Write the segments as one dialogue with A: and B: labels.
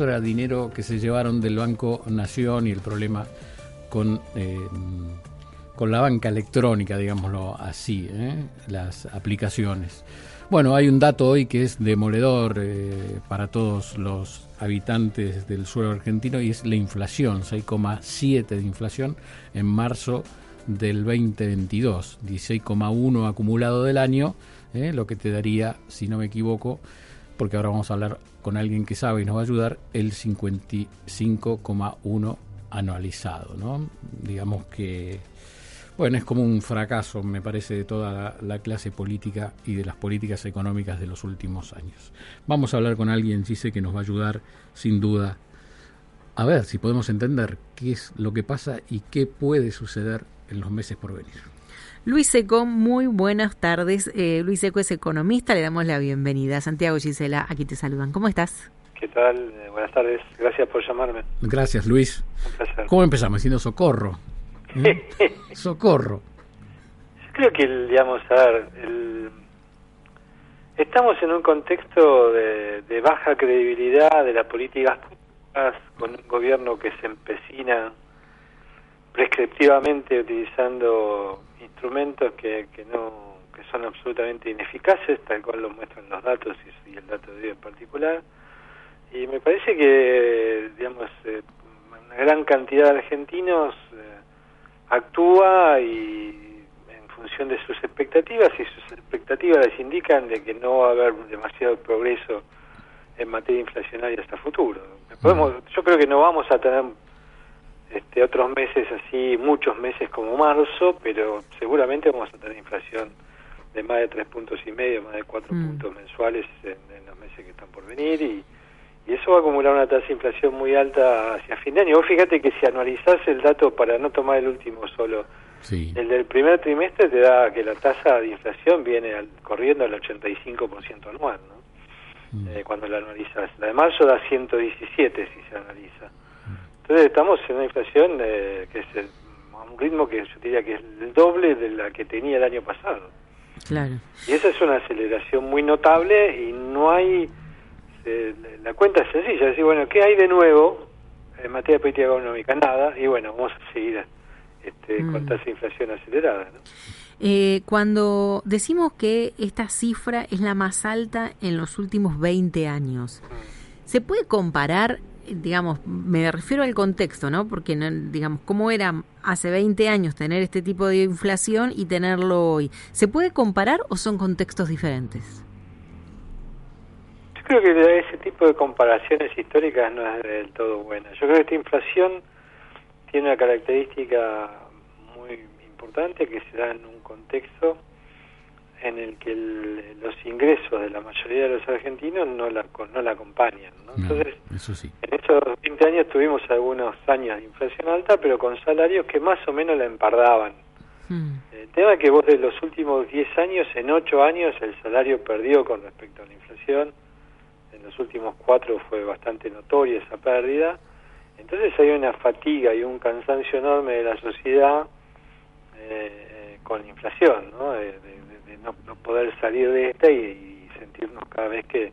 A: caso era dinero que se llevaron del Banco Nación y el problema con, eh, con la banca electrónica, digámoslo así, ¿eh? las aplicaciones. Bueno, hay un dato hoy que es demoledor eh, para todos los habitantes del suelo argentino y es la inflación, 6,7 de inflación en marzo del 2022, 16,1 acumulado del año, lo que te daría, si no me equivoco, porque ahora vamos a hablar con alguien que sabe y nos va a ayudar, el 55,1 anualizado, ¿no? Digamos que bueno, es como un fracaso, me parece, de toda la, clase política y de las políticas económicas de los últimos años. Vamos a hablar con alguien, sé que nos va a ayudar, sin duda, a ver si podemos entender qué es lo que pasa y qué puede suceder en los meses por venir.
B: Luis Seco, muy buenas tardes. Eh, Luis Seco es economista, le damos la bienvenida. Santiago Gisela, aquí te saludan. ¿Cómo estás?
C: ¿Qué tal? Eh, buenas tardes. Gracias por llamarme.
A: Gracias, Luis. Un placer. ¿Cómo empezamos? Diciendo socorro. ¿Mm? Socorro.
C: Yo creo que, digamos, a ver, estamos en un contexto de, baja credibilidad de las políticas públicas con un gobierno que se empecina prescriptivamente utilizando instrumentos que, que no que son absolutamente ineficaces, tal cual lo muestran los datos y, el dato de hoy en particular. Y me parece que, digamos, eh, una gran cantidad de argentinos eh, actúa y en función de sus expectativas y sus expectativas les indican de que no va a haber demasiado progreso en materia inflacionaria hasta futuro. Podemos, yo creo que no vamos a tener este, otros meses así, muchos meses como marzo, pero seguramente vamos a tener inflación de más de tres puntos y medio, más de cuatro mm. puntos mensuales en, en, los meses que están por venir y, y eso va a acumular una tasa de inflación muy alta hacia fin de año. Vos fíjate que si analizás el dato para no tomar el último solo, el del primer trimestre te da que la tasa de inflación viene corriendo al 85% anual, ¿no? Mm. Eh, cuando la analizas. La de marzo da 117 si se analiza. Entonces estamos en una inflación eh, que es a un ritmo que yo diría que es el doble de la que tenía el año pasado.
B: Claro.
C: Y esa es una aceleración muy notable y no hay este, la cuenta es sencilla, decir, bueno, ¿qué hay de nuevo en materia de política económica? Nada, y bueno, vamos a seguir este, con mm. tasa de inflación acelerada.
B: Eh, cuando decimos que esta cifra es la más alta en los últimos 20 años, mm. ¿se puede comparar, digamos, me refiero al contexto, ¿no? Porque, digamos, ¿cómo era hace 20 años tener este tipo de inflación y tenerlo hoy? ¿Se puede comparar o son contextos diferentes?
C: creo que ese tipo de comparaciones históricas no es del todo buena. Yo creo que esta inflación tiene una característica muy importante que se da en un contexto en el que los ingresos de la mayoría de los argentinos no la, no la acompañan.
A: Entonces, eso sí.
C: en estos 20 años tuvimos algunos años de inflación alta, pero con salarios que más o menos la empardaban. Hmm. El tema es que vos de los últimos 10 años, en 8 años, el salario perdió con respecto a la inflación en los últimos cuatro fue bastante notoria esa pérdida. Entonces hay una fatiga y un cansancio enorme de la sociedad eh, con la inflación, ¿no? De, no, poder salir de esta y, sentirnos cada vez que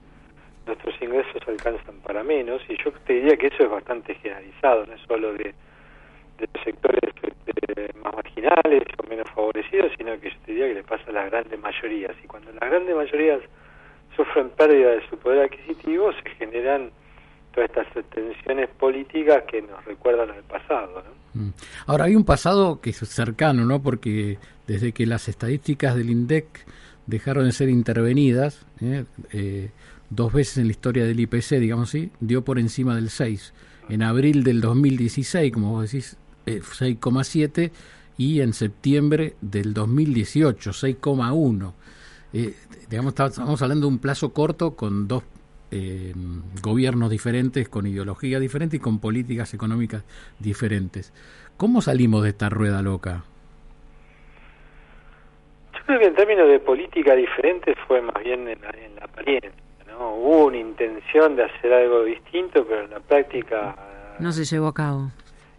C: nuestros ingresos alcanzan para menos. Y yo te diría que eso es bastante generalizado, no es solo de, sectores este, más marginales o menos favorecidos, sino que yo te diría que le pasa a las grandes mayorías. Y cuando las grandes mayorías sufren pérdida de su poder adquisitivo, se generan todas estas tensiones políticas que nos recuerdan al pasado.
A: Mm. Ahora, hay un pasado que es cercano, ¿no? Porque desde que las estadísticas del INDEC dejaron de ser intervenidas, ¿eh? Eh, dos veces en la historia del IPC, digamos así, dio por encima del 6. En abril del 2016, como vos decís, 6,7 eh, y en septiembre del 2018, 6,1 eh, digamos, estamos hablando de un plazo corto con dos eh, gobiernos diferentes, con ideología diferente y con políticas económicas diferentes. ¿Cómo salimos de esta rueda loca?
C: Yo creo que en términos de política diferente fue más bien en la, apariencia. ¿no? Hubo una intención de hacer algo distinto, pero en la práctica...
B: No se llevó a cabo.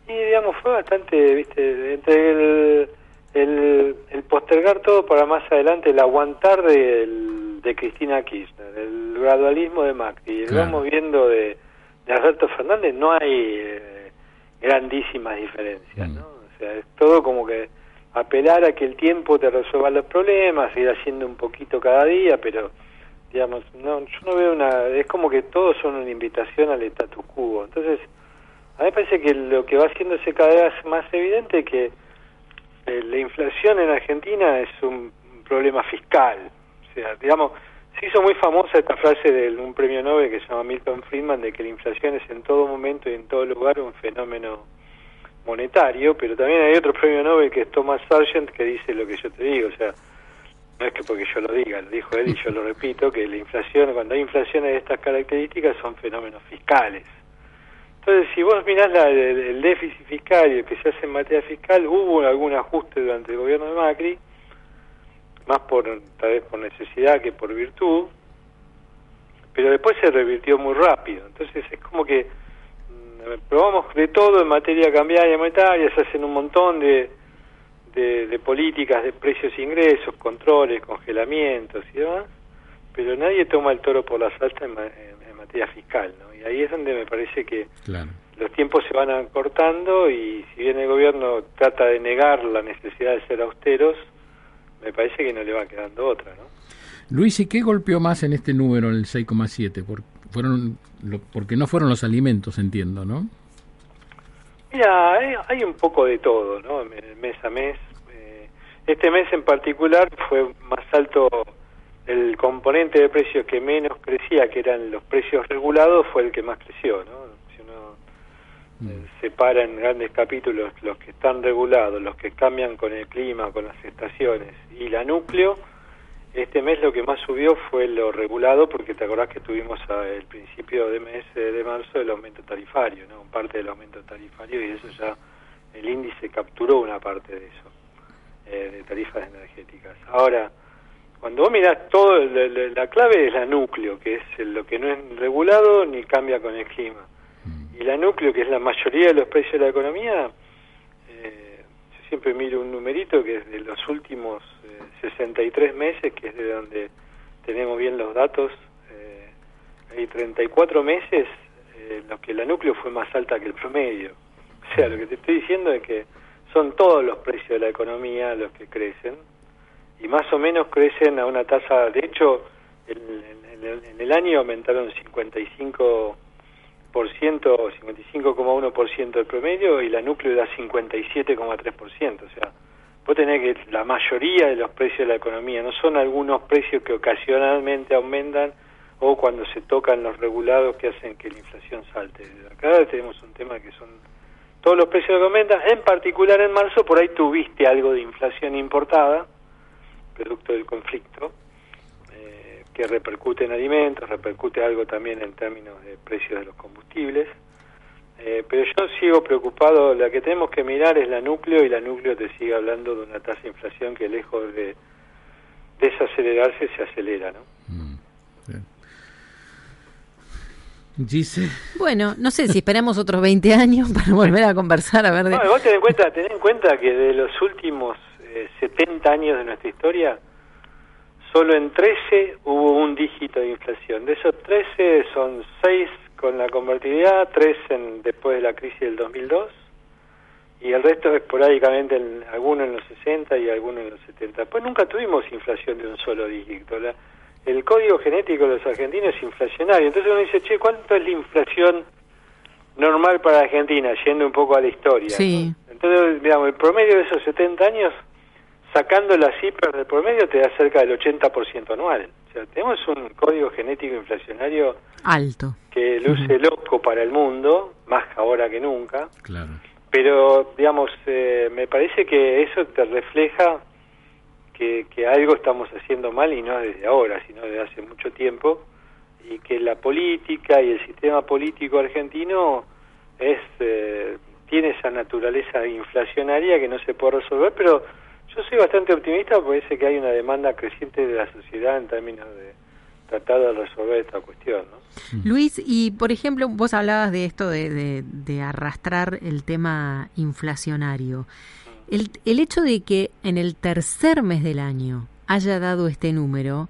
C: Y digamos, fue bastante, viste, entre el el, postergar todo para más adelante, el aguantar de Cristina Kirchner, el gradualismo de Macri, el vamos viendo de, de Alberto Fernández no hay eh, grandísimas diferencias, ¿no? O sea, es todo como que apelar a que el tiempo te resuelva los problemas, ir haciendo un poquito cada día, pero digamos, no, yo no veo una, es como que todos son una invitación al status quo. Entonces, a mí me parece que lo que va haciéndose cada vez más evidente es que eh, la inflación en Argentina es un problema fiscal. Sea, digamos, se hizo muy famosa esta frase de un premio Nobel que se llama Milton Friedman de que la inflación es en todo momento y en todo lugar un fenómeno monetario, pero también hay otro premio Nobel que es Thomas Sargent que dice lo que yo te digo, o sea, no es que porque yo lo diga, lo dijo él y yo lo repito, que la inflación, cuando hay inflaciones de estas características son fenómenos fiscales. Entonces, si vos mirás la, el, déficit fiscal y el que se hace en materia fiscal, hubo algún ajuste durante el gobierno de Macri, más por tal vez por necesidad que por virtud, pero después se revirtió muy rápido. Entonces es como que mm, probamos de todo en materia cambiaria y monetaria, se hacen un montón de, de, políticas de precios e ingresos, controles, congelamientos y demás, pero nadie toma el toro por la salta en, materia fiscal, ¿no? Y ahí es donde me parece que los tiempos se van acortando y si bien el gobierno trata de negar la necesidad de ser austeros, me parece que no le va quedando otra, ¿no?
A: Luis, ¿y qué golpeó más en este número, en el 6,7? Por, fueron porque no fueron los alimentos, entiendo, ¿no?
C: Mira, hay, un poco de todo, ¿no? Mes a mes. Eh, este mes en particular fue más alto el componente de precios que menos crecía, que eran los precios regulados, fue el que más creció, ¿no? Si uno eh, mm. Separa en grandes capítulos los que están regulados, los que cambian con el clima, con las estaciones y la núcleo, este mes lo que más subió fue lo regulado, porque te acordás que tuvimos el principio de mes de marzo el aumento tarifario, ¿no? Parte del aumento tarifario y eso ya, el índice capturó una parte de eso, eh, de tarifas energéticas. Ahora, cuando vos mirás todo, la, clave es la núcleo, que es lo que no es regulado ni cambia con el clima. Y la núcleo, que es la mayoría de los precios de la economía, eh, yo siempre miro un numerito que es de los últimos 63 meses, que es de donde tenemos bien los datos, eh, hay 34 meses eh, en los que la núcleo fue más alta que el promedio. O sea, lo que te estoy diciendo es que son todos los precios de la economía los que crecen y más o menos crecen a una tasa, de hecho, en, en el año aumentaron 55 o 55,1% el promedio y la núcleo da 57,3%, o sea, vos tenés que la mayoría de los precios de la economía no son algunos precios que ocasionalmente aumentan o cuando se tocan los regulados que hacen que la inflación salte. Acá tenemos un tema que son todos los precios que aumentan, en particular en marzo por ahí tuviste algo de inflación importada, producto del conflicto, que repercute en alimentos, repercute algo también en términos de precios de los combustibles. Eh, pero yo sigo preocupado, la que tenemos que mirar es la núcleo y la núcleo te sigue hablando de una tasa de inflación que lejos de desacelerarse se acelera, ¿no? Mm,
B: Dice. Bueno, no sé si esperamos otros 20 años para volver a conversar, a ver... De...
C: No, vos ten en cuenta, ten en cuenta que de los últimos 70 eh, años de nuestra historia, solo en 13 hubo un dígito de inflación. De esos 13 son 6 con la convertibilidad, tres en, después de la crisis del 2002 y el resto esporádicamente, en, algunos en los 60 y algunos en los 70. Pues nunca tuvimos inflación de un solo dígito. el código genético de los argentinos es inflacionario. Entonces uno dice, che, ¿cuánto es la inflación normal para Argentina? Yendo un poco a la historia.
B: Sí.
C: Entonces, digamos, el promedio de esos 70 años, sacando las cifras del promedio, te da cerca del 80% anual. O sea, tenemos un código genético inflacionario
B: alto
C: que luce loco para el mundo, más ahora que nunca.
A: Claro.
C: Pero, digamos, eh, me parece que eso te refleja que, que algo estamos haciendo mal y no desde ahora, sino desde hace mucho tiempo, y que la política y el sistema político argentino es eh, tiene esa naturaleza inflacionaria que no se puede resolver, pero yo soy bastante optimista porque parece que hay una demanda creciente de la sociedad en términos de tratar de resolver esta cuestión. ¿no?
B: Luis, y por ejemplo, vos hablabas de esto de, de, arrastrar el tema inflacionario. El, el hecho de que en el tercer mes del año haya dado este número,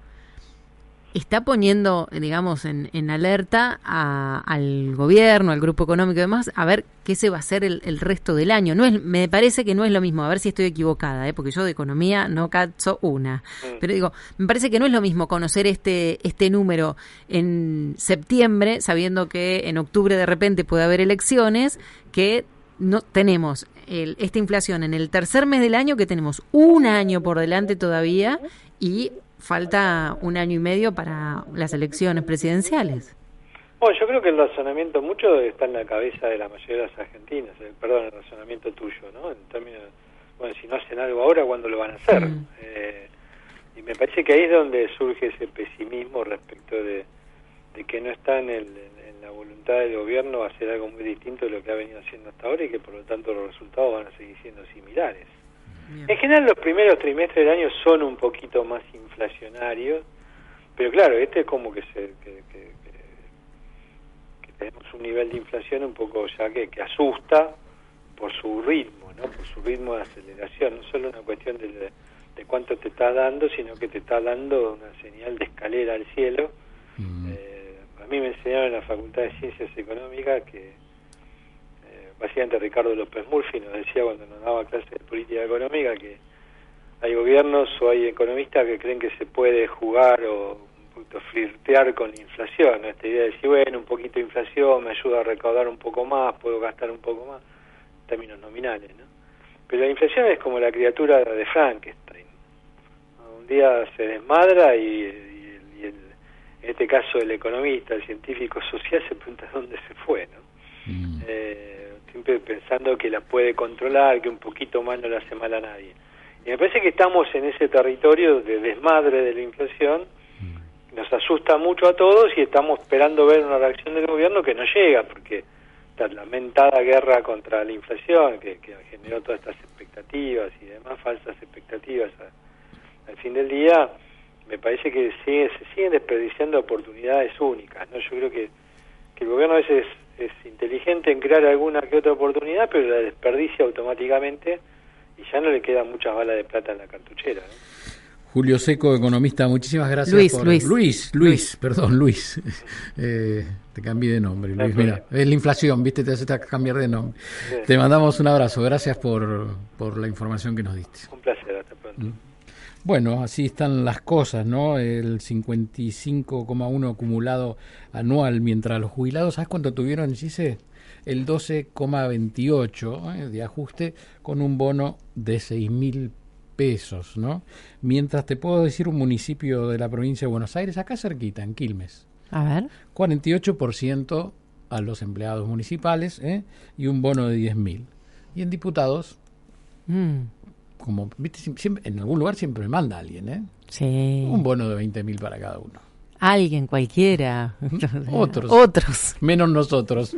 B: está poniendo, digamos, en, en alerta al gobierno, al grupo económico y demás, a ver qué se va a hacer el, resto del año. No es, me parece que no es lo mismo, a ver si estoy equivocada, ¿eh? porque yo de economía no cacho una. Mm. Pero digo, me parece que no es lo mismo conocer este, este número en septiembre, sabiendo que en octubre de repente puede haber elecciones, que no tenemos esta inflación en el tercer mes del año, que tenemos un año por delante todavía y falta un año y medio para las elecciones presidenciales.
C: Bueno, yo creo que el razonamiento mucho está en la cabeza de la mayoría de las argentinas, eh, perdón, el razonamiento tuyo, ¿no? En términos, bueno, si no hacen algo ahora, ¿cuándo lo van a hacer? Mm. Eh, y me parece que ahí es donde surge ese pesimismo respecto de, que no está en, el, en la voluntad del gobierno hacer algo muy distinto de lo que ha venido haciendo hasta ahora y que por lo tanto los resultados van a seguir siendo similares. En general los primeros trimestres del año son un poquito más inflacionarios, pero claro, este es como que, se, que, tenemos un nivel de inflación un poco ya que, que asusta por su ritmo, ¿no? por su ritmo de aceleración, no solo una cuestión de, de cuánto te está dando, sino que te está dando una señal de escalera al cielo. Mm. Eh, a mí me enseñaron en la Facultad de Ciencias Económicas que básicamente Ricardo López Murphy nos decía cuando nos daba clases de política económica que hay gobiernos o hay economistas que creen que se puede jugar o un poquito flirtear con la inflación, esta idea de decir, bueno, un poquito de inflación me ayuda a recaudar un poco más, puedo gastar un poco más, en términos nominales, ¿no? Pero la inflación es como la criatura de Frankenstein. Un día se desmadra y, en este caso el economista, el científico social se pregunta dónde se fue, ¿no? Mm. Eh, siempre pensando que la puede controlar, que un poquito más no le hace mal a nadie. Y me parece que estamos en ese territorio de desmadre de la inflación, mm. nos asusta mucho a todos y estamos esperando ver una reacción del gobierno que no llega, porque esta lamentada guerra contra la inflación, que, generó todas estas expectativas y demás falsas expectativas al fin del día, me parece que sigue, se siguen desperdiciando oportunidades únicas. no Yo creo que, que el gobierno a veces es inteligente en crear alguna que otra oportunidad, pero la desperdicia automáticamente y ya no le quedan muchas balas de plata en la cartuchera.
A: Julio Seco, economista, muchísimas gracias.
B: Luis,
A: por...
B: Luis.
A: Luis, Luis, perdón, Luis. Eh, te cambié de nombre, Luis. Mira, es la inflación, viste, te hace cambiar de nombre. Te mandamos un abrazo, gracias por, por la información que nos diste.
C: Un placer, hasta pronto.
A: Bueno, así están las cosas, ¿no? El 55,1 acumulado anual, mientras los jubilados, ¿sabes cuánto tuvieron, Gise? El 12,28 ¿eh? de ajuste con un bono de 6 mil pesos, ¿no? Mientras te puedo decir un municipio de la provincia de Buenos Aires, acá cerquita, en Quilmes.
B: A ver.
A: 48% a los empleados municipales ¿eh? y un bono de 10 mil. Y en diputados, mm como, viste, siempre, en algún lugar siempre me manda alguien, ¿eh?
B: Sí.
A: Un bono de 20 mil para cada uno.
B: Alguien, cualquiera.
A: Otros.
B: Otros.
A: Menos nosotros.